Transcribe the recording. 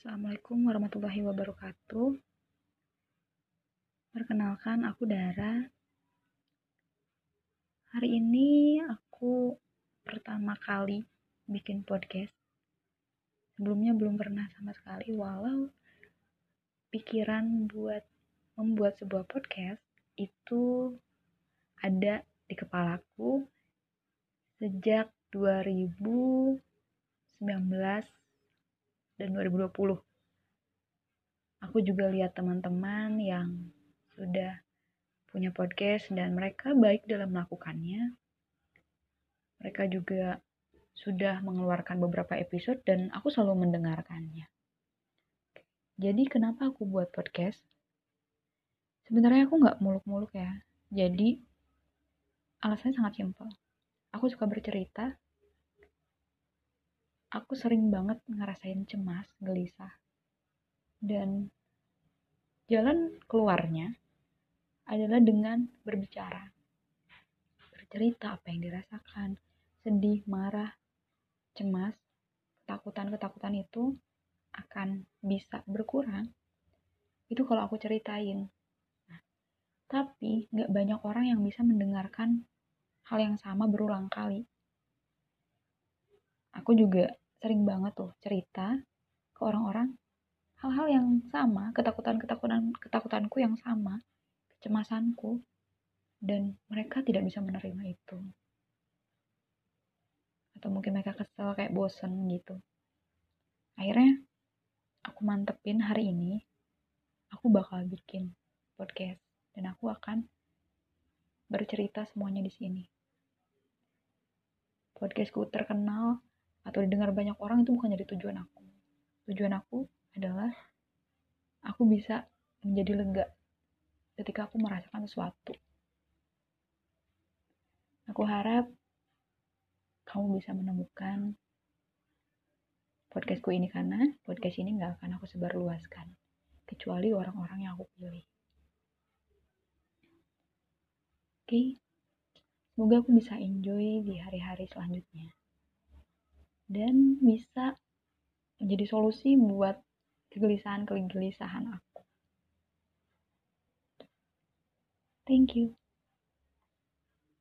Assalamualaikum warahmatullahi wabarakatuh. Perkenalkan, aku Dara. Hari ini aku pertama kali bikin podcast. Sebelumnya belum pernah sama sekali, walau pikiran buat membuat sebuah podcast itu ada di kepalaku sejak 2019 dan 2020. Aku juga lihat teman-teman yang sudah punya podcast dan mereka baik dalam melakukannya. Mereka juga sudah mengeluarkan beberapa episode dan aku selalu mendengarkannya. Jadi kenapa aku buat podcast? Sebenarnya aku nggak muluk-muluk ya. Jadi alasannya sangat simpel. Aku suka bercerita aku sering banget ngerasain cemas, gelisah. Dan jalan keluarnya adalah dengan berbicara. Bercerita apa yang dirasakan, sedih, marah, cemas, ketakutan-ketakutan itu akan bisa berkurang. Itu kalau aku ceritain. Nah, tapi nggak banyak orang yang bisa mendengarkan hal yang sama berulang kali. Aku juga sering banget tuh cerita ke orang-orang hal-hal yang sama, ketakutan-ketakutan ketakutanku yang sama, kecemasanku dan mereka tidak bisa menerima itu. Atau mungkin mereka kesel kayak bosen gitu. Akhirnya aku mantepin hari ini aku bakal bikin podcast dan aku akan bercerita semuanya di sini. Podcastku terkenal atau didengar banyak orang itu bukan jadi tujuan aku. Tujuan aku adalah aku bisa menjadi lega ketika aku merasakan sesuatu. Aku harap kamu bisa menemukan podcastku ini karena podcast ini nggak akan aku sebarluaskan kecuali orang-orang yang aku pilih. Oke, semoga aku bisa enjoy di hari-hari selanjutnya dan bisa menjadi solusi buat kegelisahan-kegelisahan aku. Thank you.